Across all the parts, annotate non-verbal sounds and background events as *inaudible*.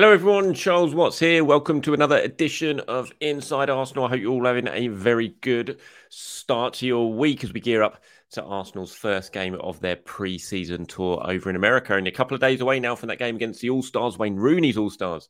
Hello, everyone. Charles Watts here. Welcome to another edition of Inside Arsenal. I hope you're all having a very good start to your week as we gear up to Arsenal's first game of their pre season tour over in America. Only a couple of days away now from that game against the All Stars, Wayne Rooney's All Stars.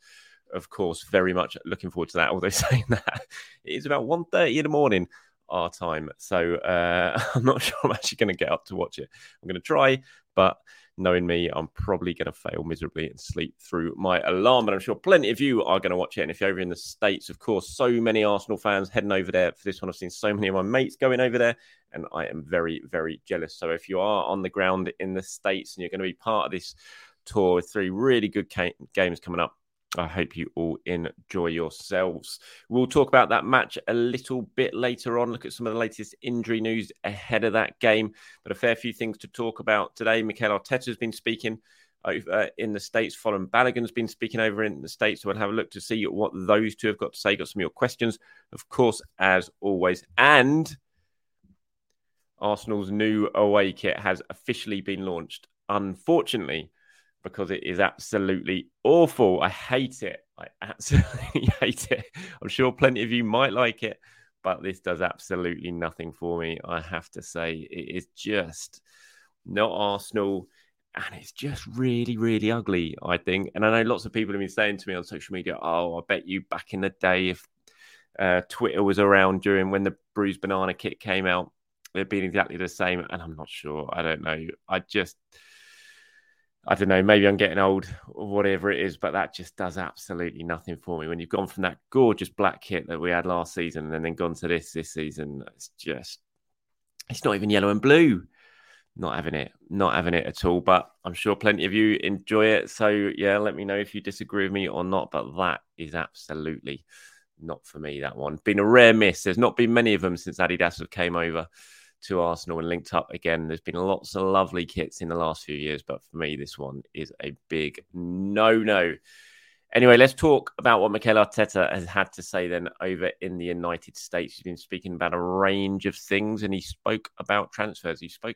Of course, very much looking forward to that. Although *laughs* saying that, it is about 1.30 in the morning our time. So uh, *laughs* I'm not sure I'm actually going to get up to watch it. I'm going to try, but knowing me, I'm probably going to fail miserably and sleep through my alarm. But I'm sure plenty of you are going to watch it. And if you're over in the States, of course, so many Arsenal fans heading over there for this one. I've seen so many of my mates going over there, and I am very, very jealous. So if you are on the ground in the States and you're going to be part of this tour with three really good games coming up, I hope you all enjoy yourselves. We'll talk about that match a little bit later on, look at some of the latest injury news ahead of that game. But a fair few things to talk about today. Mikel Arteta has been speaking over in the States. Folarin Balogun's been speaking over in the States. So we'll have a look to see what those two have got to say. Got some of your questions, of course, as always. And Arsenal's new away kit has officially been launched. Unfortunately, because it is absolutely awful. I hate it. I absolutely *laughs* hate it. I'm sure plenty of you might like it, but this does absolutely nothing for me. I have to say, it is just not Arsenal. And it's just really, really ugly, I think. And I know lots of people have been saying to me on social media, oh, I bet you back in the day, if uh, Twitter was around during when the bruised banana kit came out, it'd been exactly the same. And I'm not sure. I don't know. I just I don't know, maybe I'm getting old or whatever it is, but that just does absolutely nothing for me. When you've gone from that gorgeous black kit that we had last season and then gone to this this season, it's just, it's not even yellow and blue. Not having it, not having it at all. But I'm sure plenty of you enjoy it. So, yeah, let me know if you disagree with me or not. But that is absolutely not for me, that one. Been a rare miss. There's not been many of them since Adidas came over to Arsenal and linked up again. There's been lots of lovely kits in the last few years, but for me, this one is a big no no. Anyway, let's talk about what Mikel Arteta has had to say then over in the United States. He's been speaking about a range of things and he spoke about transfers. He spoke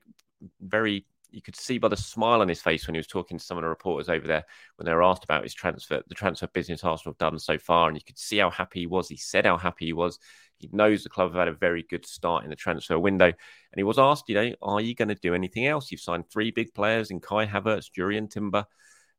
very, you could see by the smile on his face when he was talking to some of the reporters over there when they were asked about his transfer, the transfer business Arsenal have done so far. And you could see how happy he was. He said how happy he was. He knows the club have had a very good start in the transfer window. And he was asked, you know, are you going to do anything else? You've signed three big players in Kai Havertz, Jurrien Timber,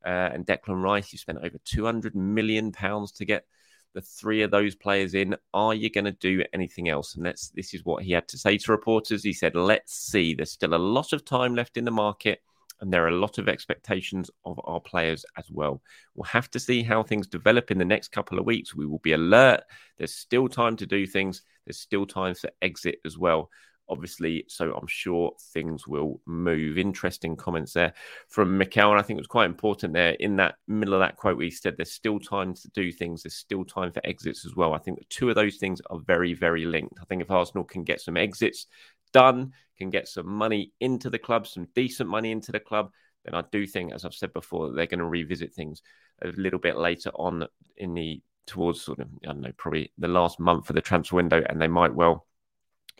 uh, and Declan Rice. You spent over 200 million pounds to get the three of those players in. Are you going to do anything else? And that's this is what he had to say to reporters. He said, "Let's see. There's still a lot of time left in the market." And there are a lot of expectations of our players as well. We'll have to see how things develop in the next couple of weeks. We will be alert. There's still time to do things, there's still time for exit as well. Obviously, so I'm sure things will move. Interesting comments there from Mikel. And I think it was quite important there in that middle of that quote he said there's still time to do things, there's still time for exits as well. I think the two of those things are very, very linked. I think if Arsenal can get some exits, done, can get some money into the club, some decent money into the club, then I do think, as I've said before, they're going to revisit things a little bit later on in the towards sort of I don't know probably the last month of the transfer window, and they might well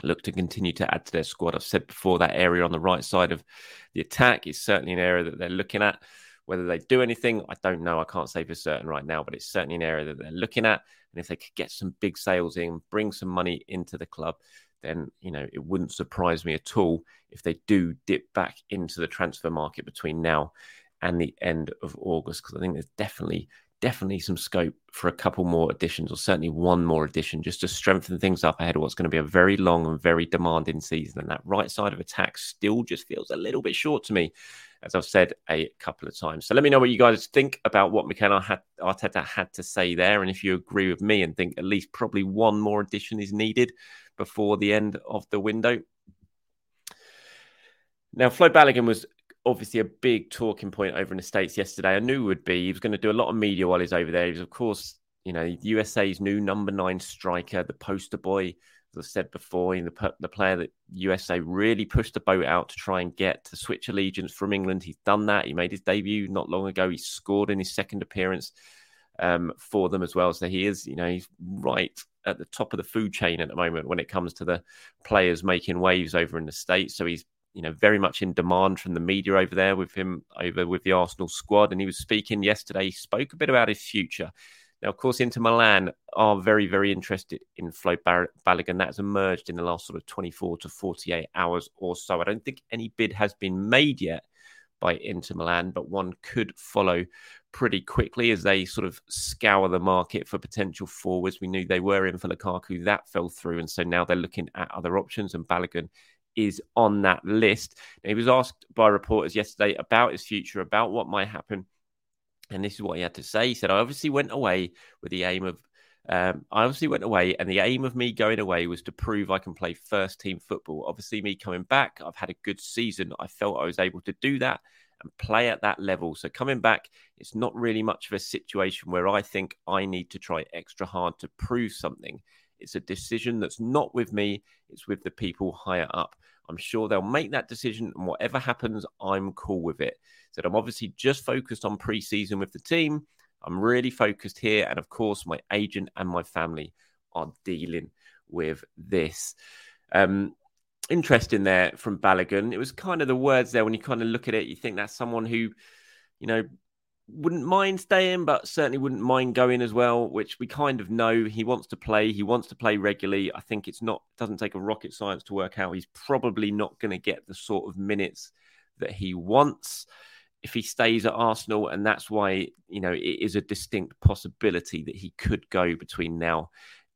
look to continue to add to their squad. I've said before that area on the right side of the attack is certainly an area that they're looking at. Whether they do anything, I don't know. I can't say for certain right now, but it's certainly an area that they're looking at. And if they could get some big sales in, bring some money into the club, then you know it wouldn't surprise me at all if they do dip back into the transfer market between now and the end of August because I think there's definitely definitely some scope for a couple more additions or certainly one more addition just to strengthen things up ahead of what's going to be a very long and very demanding season and that right side of attack still just feels a little bit short to me as I've said a couple of times. So let me know what you guys think about what Mikel Arteta had to say there, and if you agree with me and think at least probably one more addition is needed before the end of the window. Now, Flo Balogun was obviously a big talking point over in the States yesterday. I knew would be. He was going to do a lot of media while he's over there. He was, of course, you know, USA's new number nine striker, the poster boy, as I said before, the, the player that USA really pushed the boat out to try and get to switch allegiance from England. He's done that. He made his debut not long ago. He scored in his second appearance um, for them as well. So he is, you know, he's right at the top of the food chain at the moment when it comes to the players making waves over in the States. So he's, you know, very much in demand from the media over there with him over with the Arsenal squad. And he was speaking yesterday, he spoke a bit about his future. Now, of course, Inter Milan are very, very interested in Flo Balogun. That has emerged in the last sort of 24 to 48 hours or so. I don't think any bid has been made yet by Inter Milan, but one could follow pretty quickly as they sort of scour the market for potential forwards. We knew they were in for Lukaku, that fell through, and so now they're looking at other options, and Balogun is on that list. He was asked by reporters yesterday about his future, about what might happen, and this is what he had to say. He said, "I obviously went away with the aim of." Um, I obviously went away, and the aim of me going away was to prove I can play first team football. Obviously, me coming back, I've had a good season. I felt I was able to do that and play at that level. So coming back, it's not really much of a situation where I think I need to try extra hard to prove something. It's a decision that's not with me, it's with the people higher up. I'm sure they'll make that decision, and whatever happens, I'm cool with it. So I'm obviously just focused on preseason with the team. I'm really focused here. And of course, my agent and my family are dealing with this. Um, interesting there from Balogun. It was kind of the words there when you kind of look at it, you think that's someone who, you know, wouldn't mind staying, but certainly wouldn't mind going as well, which we kind of know he wants to play. He wants to play regularly. I think it's not doesn't take a rocket science to work out he's probably not going to get the sort of minutes that he wants if he stays at Arsenal, and that's why you know it is a distinct possibility that he could go between now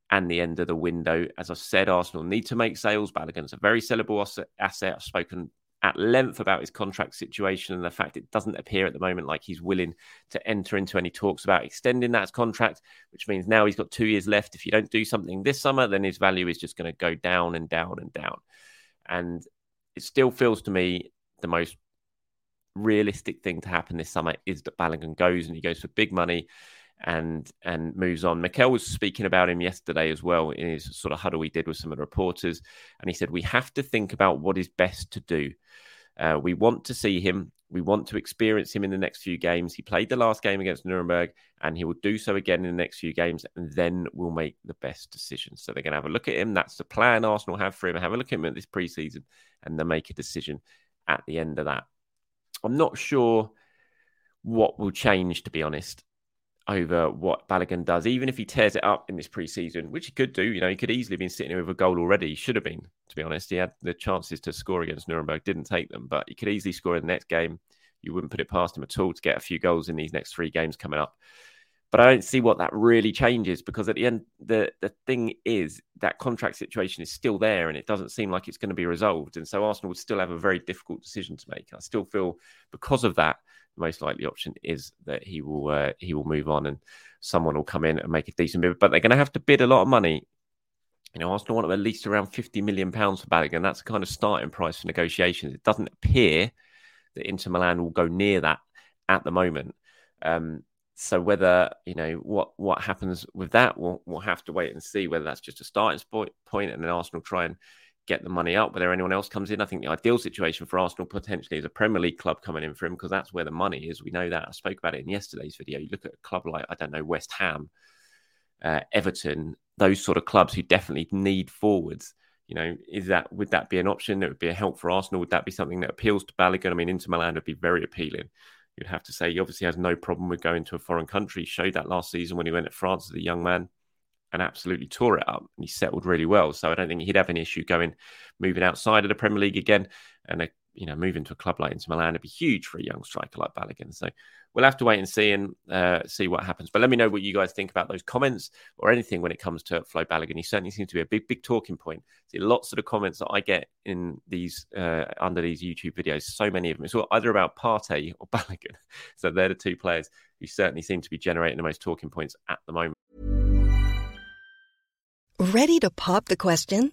and the end of the window. As I've said, Arsenal need to make sales. Balogun's a very sellable asset. I've spoken at length about his contract situation and the fact it doesn't appear at the moment like he's willing to enter into any talks about extending that contract, which means now he's got two years left. If you don't do something this summer, then his value is just going to go down and down and down. And it still feels to me the most realistic thing to happen this summer is that Balogun goes and he goes for big money and and moves on. Mikel was speaking about him yesterday as well in his sort of huddle we did with some of the reporters, and he said we have to think about what is best to do. Uh, we want to see him. We want to experience him in the next few games. He played the last game against Nuremberg, and he will do so again in the next few games, and then we'll make the best decision. So they're going to have a look at him. That's the plan Arsenal have for him. Have a look at him at this preseason, and then make a decision at the end of that. I'm not sure what will change, to be honest over what Balogun does, even if he tears it up in this preseason, which he could do. You know, he could easily have been sitting here with a goal already. He should have been, to be honest. He had the chances to score against Nuremberg, didn't take them, but he could easily score in the next game. You wouldn't put it past him at all to get a few goals in these next three games coming up. But I don't see what that really changes because at the end, the the thing is that contract situation is still there, and it doesn't seem like it's going to be resolved. And so Arsenal would still have a very difficult decision to make. I still feel because of that the most likely option is that he will uh, he will move on and someone will come in and make a decent bid. But they're going to have to bid a lot of money. You know, Arsenal want at least around fifty million pounds for Balogun. That's a kind of starting price for negotiations. It doesn't appear that Inter Milan will go near that at the moment. Um, so whether you know what what happens with that, we'll we'll have to wait and see whether that's just a starting point point, and then Arsenal try and get the money up, whether anyone else comes in. I think the ideal situation for Arsenal potentially is a Premier League club coming in for him because that's where the money is. We know that. I spoke about it in yesterday's video. You look at a club like, I don't know, West Ham, uh, Everton, those sort of clubs who definitely need forwards. You know, is that would that be an option that would be a help for Arsenal? Would that be something that appeals to Balogun? I mean, Inter Milan would be very appealing. You'd have to say he obviously has no problem with going to a foreign country. He showed that last season when he went to France as a young man and absolutely tore it up. And he settled really well. So I don't think he'd have any issue going, moving outside of the Premier League again. And, a, you know, moving to a club like Inter Milan would be huge for a young striker like Balogun. So we'll have to wait and see and uh, see what happens. But let me know what you guys think about those comments or anything when it comes to Flo Balogun. He certainly seems to be a big, big talking point. See lots of the comments that I get in these uh, under these YouTube videos. So many of them. It's all either about Partey or *laughs* Balogun. So they're the two players who certainly seem to be generating the most talking points at the moment. Ready to pop the question?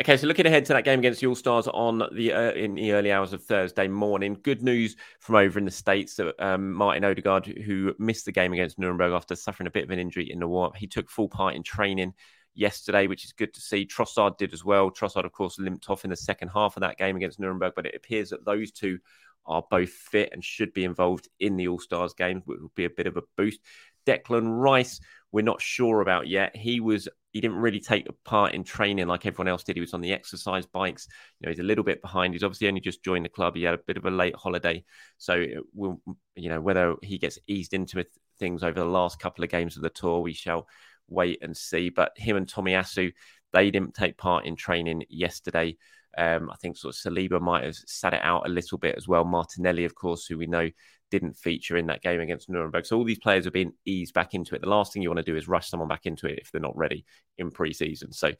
Okay, so looking ahead to that game against the All Stars on the uh, in the early hours of Thursday morning. Good news from over in the states that um, Martin Odegaard, who missed the game against Nuremberg after suffering a bit of an injury in the war, he took full part in training yesterday, which is good to see. Trossard did as well. Trossard, of course, limped off in the second half of that game against Nuremberg, but it appears that those two are both fit and should be involved in the All Stars game, which will be a bit of a boost. Declan Rice, we're not sure about yet. He was he didn't really take part in training like everyone else did. He was on the exercise bikes. You know, he's a little bit behind. He's obviously only just joined the club. He had a bit of a late holiday, so we'll, you know, whether he gets eased into things over the last couple of games of the tour, we shall wait and see. But him and Tomiyasu, they didn't take part in training yesterday. Um, I think sort of Saliba might have sat it out a little bit as well. Martinelli, of course, who we know didn't feature in that game against Nuremberg. So all these players have been eased back into it. The last thing you want to do is rush someone back into it if they're not ready in pre-season. So,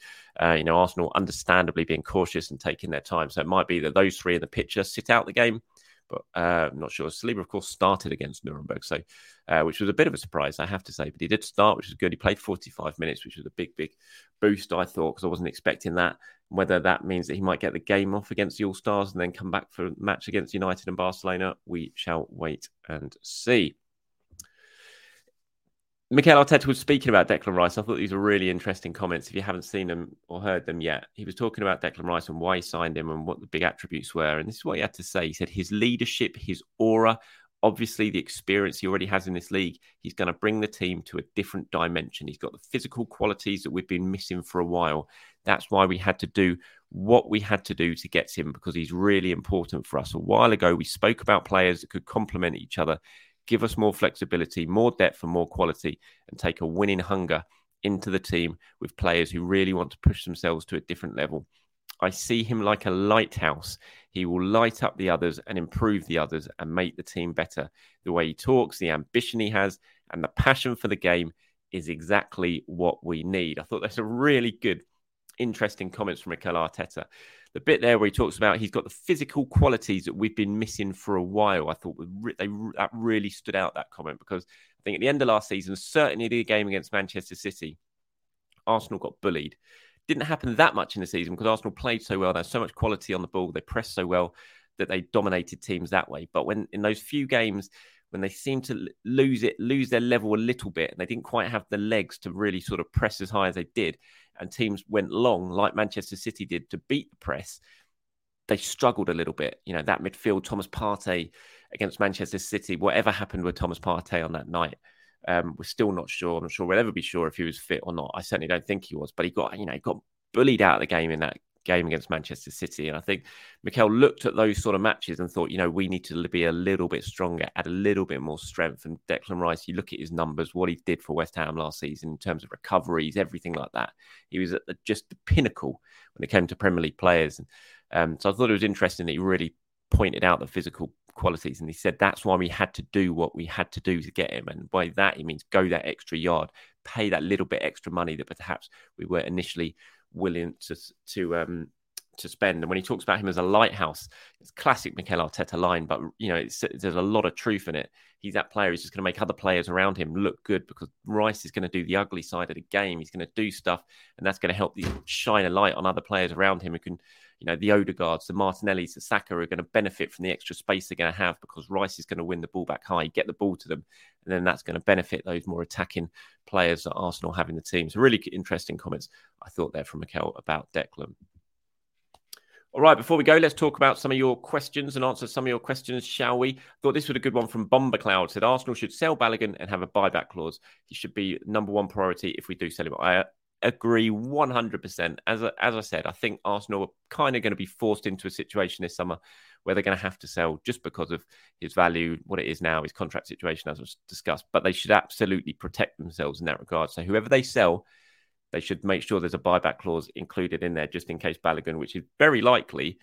uh, you know, Arsenal understandably being cautious and taking their time. So it might be that those three in the picture sit out the game but uh, I'm not sure. Saliba, of course, started against Nuremberg, so uh, which was a bit of a surprise, I have to say. But he did start, which was good. He played 45 minutes, which was a big, big boost, I thought, because I wasn't expecting that. Whether that means that he might get the game off against the All Stars and then come back for a match against United and Barcelona, we shall wait and see. Mikel Arteta was speaking about Declan Rice. I thought these were really interesting comments. If you haven't seen them or heard them yet, he was talking about Declan Rice and why he signed him and what the big attributes were. And this is what he had to say. He said his leadership, his aura, obviously the experience he already has in this league, he's going to bring the team to a different dimension. He's got the physical qualities that we've been missing for a while. That's why we had to do what we had to do to get him because he's really important for us. A while ago, we spoke about players that could complement each other give us more flexibility, more depth, and more quality, and take a winning hunger into the team with players who really want to push themselves to a different level. I see him like a lighthouse. He will light up the others and improve the others and make the team better. The way he talks, the ambition he has, and the passion for the game is exactly what we need. I thought that's a really good, interesting comments from Mikel Arteta the bit there where he talks about he's got the physical qualities that we've been missing for a while. I thought they that really stood out that comment because I think at the end of last season, certainly the game against Manchester City, Arsenal got bullied. Didn't happen that much in the season because Arsenal played so well. There's so much quality on the ball. They pressed so well that they dominated teams that way. But when in those few games when they seemed to lose it, lose their level a little bit, and they didn't quite have the legs to really sort of press as high as they did, and teams went long, like Manchester City did, to beat the press, they struggled a little bit. You know, that midfield, Thomas Partey against Manchester City, whatever happened with Thomas Partey on that night, Um, we're still not sure. I'm not sure we'll ever be sure if he was fit or not. I certainly don't think he was, but he got, you know, he got bullied out of the game in that game against Manchester City. And I think Mikel looked at those sort of matches and thought, you know, we need to be a little bit stronger, add a little bit more strength. And Declan Rice, you look at his numbers, what he did for West Ham last season in terms of recoveries, everything like that. He was at the, just the pinnacle when it came to Premier League players. And um, so I thought it was interesting that he really pointed out the physical qualities. And he said that's why we had to do what we had to do to get him. And by that, he means go that extra yard, pay that little bit extra money that perhaps we were initially willing to to um to spend. And when he talks about him as a lighthouse, it's classic Mikel Arteta line, but you know, there's a lot of truth in it. He's that player who's just going to make other players around him look good because Rice is going to do the ugly side of the game. He's going to do stuff, and that's going to help shine a light on other players around him who can, you know, the Odegaards, the Martinellis, the Saka are going to benefit from the extra space they're going to have because Rice is going to win the ball back high, get the ball to them, and then that's going to benefit those more attacking players that Arsenal have in the team. So really interesting comments I thought there from Mikel about Declan. All right, before we go, let's talk about some of your questions and answer some of your questions, shall we? Thought this was a good one from Bomber Cloud. Said Arsenal should sell Balogun and have a buyback clause. He should be number one priority if we do sell him. I uh, agree 100%. As, uh, as I said, I think Arsenal are kind of going to be forced into a situation this summer where they're going to have to sell just because of his value, what it is now, his contract situation, as was discussed. But they should absolutely protect themselves in that regard. So whoever they sell, they should make sure there's a buyback clause included in there just in case Balogun, which is very likely,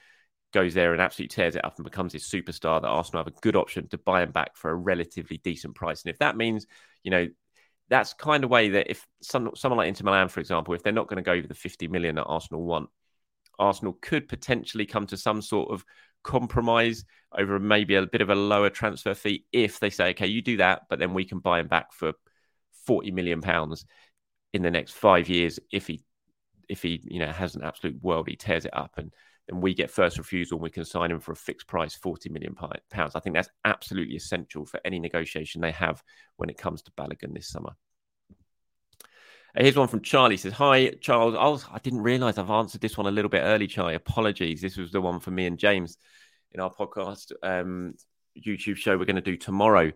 goes there and absolutely tears it up and becomes his superstar, that Arsenal have a good option to buy him back for a relatively decent price. And if that means, you know, that's kind of way that if some, someone like Inter Milan, for example, if they're not going to go over the 50 million that Arsenal want, Arsenal could potentially come to some sort of compromise over maybe a bit of a lower transfer fee if they say, okay, you do that, but then we can buy him back for 40 million pounds in the next five years if he if he you know has an absolute world he tears it up and then we get first refusal and we can sign him for a fixed price 40 million pounds. I think that's absolutely essential for any negotiation they have when it comes to balogun this summer Here's one from Charlie. He says, Hi, Charles. I, was, I didn't realize I've answered this one a little bit early, Charlie. Apologies. This was the one for me and James in our podcast. Um, YouTube show we're going to do tomorrow.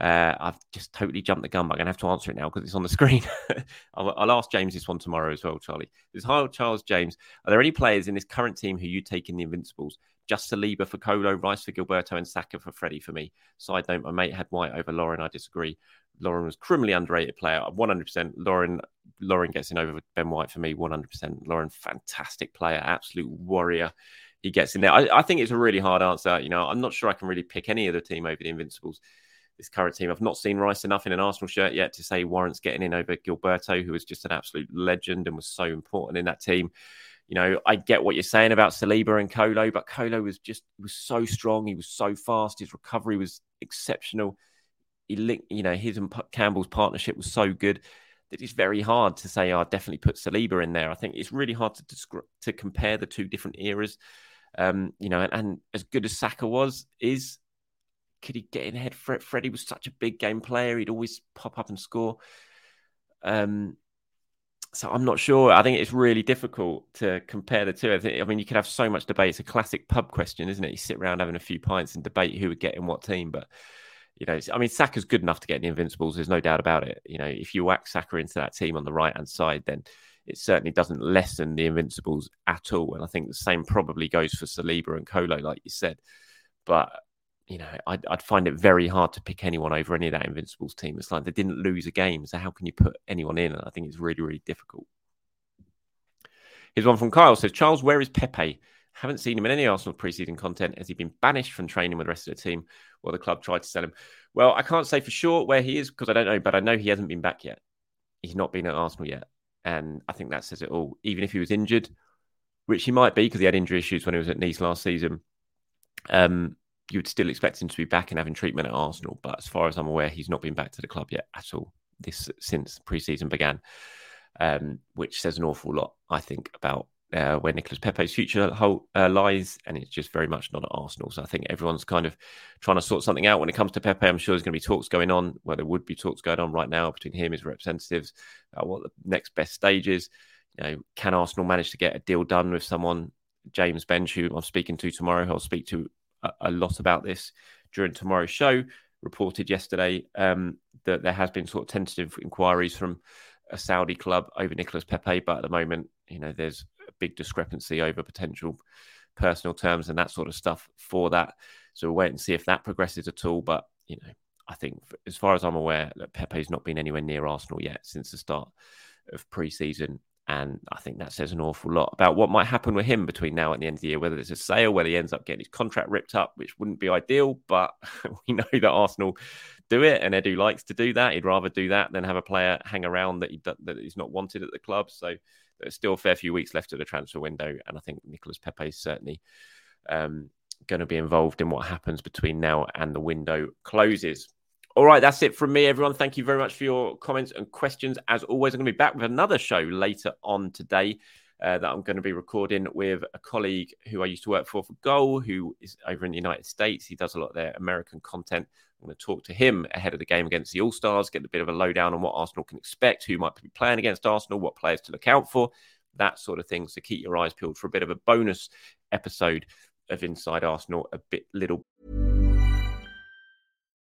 Uh, I've just totally jumped the gun, but I'm going to have to answer it now because it's on the *laughs* screen. *laughs* I'll, I'll, ask James this one tomorrow as well, Charlie. This hi, Charles James. Are there any players in this current team who you take in the Invincibles? Just Saliba for Kolo, Rice for Gilberto, and Saka for Freddie for me. Side note: My mate had White over Lauren. I disagree. Lauren was criminally underrated player, 100%. Lauren Lauren gets in over Ben White for me, 100%. Lauren, fantastic player, absolute warrior he gets in there. I, I, think it's a really hard answer. You know, I'm not sure I can really pick any other team over the Invincibles. This current team, I've not seen Rice enough in an Arsenal shirt yet to say Warrant's getting in over Gilberto, who was just an absolute legend and was so important in that team. You know, I get what you're saying about Saliba and Kolo, but Kolo was just was so strong. He was so fast. His recovery was exceptional. He linked, you know, his and Campbell's partnership was so good that it's very hard to say, oh, I'll definitely put Saliba in there. I think it's really hard to to compare the two different eras. Um, you know, and, and, as good as Saka was, is could he get in ahead? Fred, Freddie was such a big game player; he'd always pop up and score. Um, so I'm not sure. I think it's really difficult to compare the two. I, think, I mean, you could have so much debate. It's a classic pub question, isn't it? You sit around having a few pints and debate who would get in what team. But you know, I mean, Saka's good enough to get in the Invincibles. There's no doubt about it. You know, if you whack Saka into that team on the right hand side, then it certainly doesn't lessen the Invincibles at all. And I think the same probably goes for Saliba and Kolo, like you said. But you know, I'd, I'd, find it very hard to pick anyone over any of that Invincibles team. It's like they didn't lose a game, so how can you put anyone in? And I think it's really, really difficult. Here's one from Kyle says, Charles, where is Pepe? Haven't seen him in any Arsenal preseason content. Has he been banished from training with the rest of the team or the club tried to sell him? Well, I can't say for sure where he is because I don't know, but I know he hasn't been back yet. He's not been at Arsenal yet. And I think that says it all. Even if he was injured, which he might be because he had injury issues when he was at Nice last season, um, you would still expect him to be back and having treatment at Arsenal. But as far as I'm aware, he's not been back to the club yet at all this since preseason began, um, which says an awful lot, I think, about uh, where Nicolas Pepe's future uh, lies, and it's just very much not at Arsenal. So I think everyone's kind of trying to sort something out when it comes to Pepe. I'm sure there's going to be talks going on, where there would be talks going on right now between him and his representatives about what the next best stage is. You know, can Arsenal manage to get a deal done with someone, James Benge, who I'm speaking to tomorrow? I'll speak to a, a lot about this during tomorrow's show reported yesterday um, that there has been sort of tentative inquiries from a Saudi club over Nicolas Pepe, but at the moment, you know, there's big discrepancy over potential personal terms and that sort of stuff for that. So we'll wait and see if that progresses at all. But you know, I think as far as I'm aware, that Pepe's not been anywhere near Arsenal yet since the start of pre-season. And I think that says an awful lot about what might happen with him between now and the end of the year, whether there's a sale, whether he ends up getting his contract ripped up, which wouldn't be ideal. But *laughs* we know that Arsenal do it, and Edu likes to do that. He'd rather do that than have a player hang around that, he, that he's not wanted at the club. So there's still a fair few weeks left of the transfer window. And I think Nicolas Pepe is certainly um, going to be involved in what happens between now and the window closes. All right, that's it from me, everyone. Thank you very much for your comments and questions. As always, I'm going to be back with another show later on today uh, that I'm going to be recording with a colleague who I used to work for for Goal, who is over in the United States. He does a lot of their American content. I'm going to talk to him ahead of the game against the All Stars, get a bit of a lowdown on what Arsenal can expect, who might be playing against Arsenal, what players to look out for, that sort of thing. So keep your eyes peeled for a bit of a bonus episode of Inside Arsenal, a bit little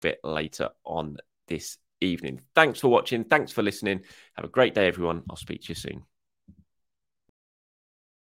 Bit later on this evening. Thanks for watching. Thanks for listening. Have a great day, everyone. I'll speak to you soon.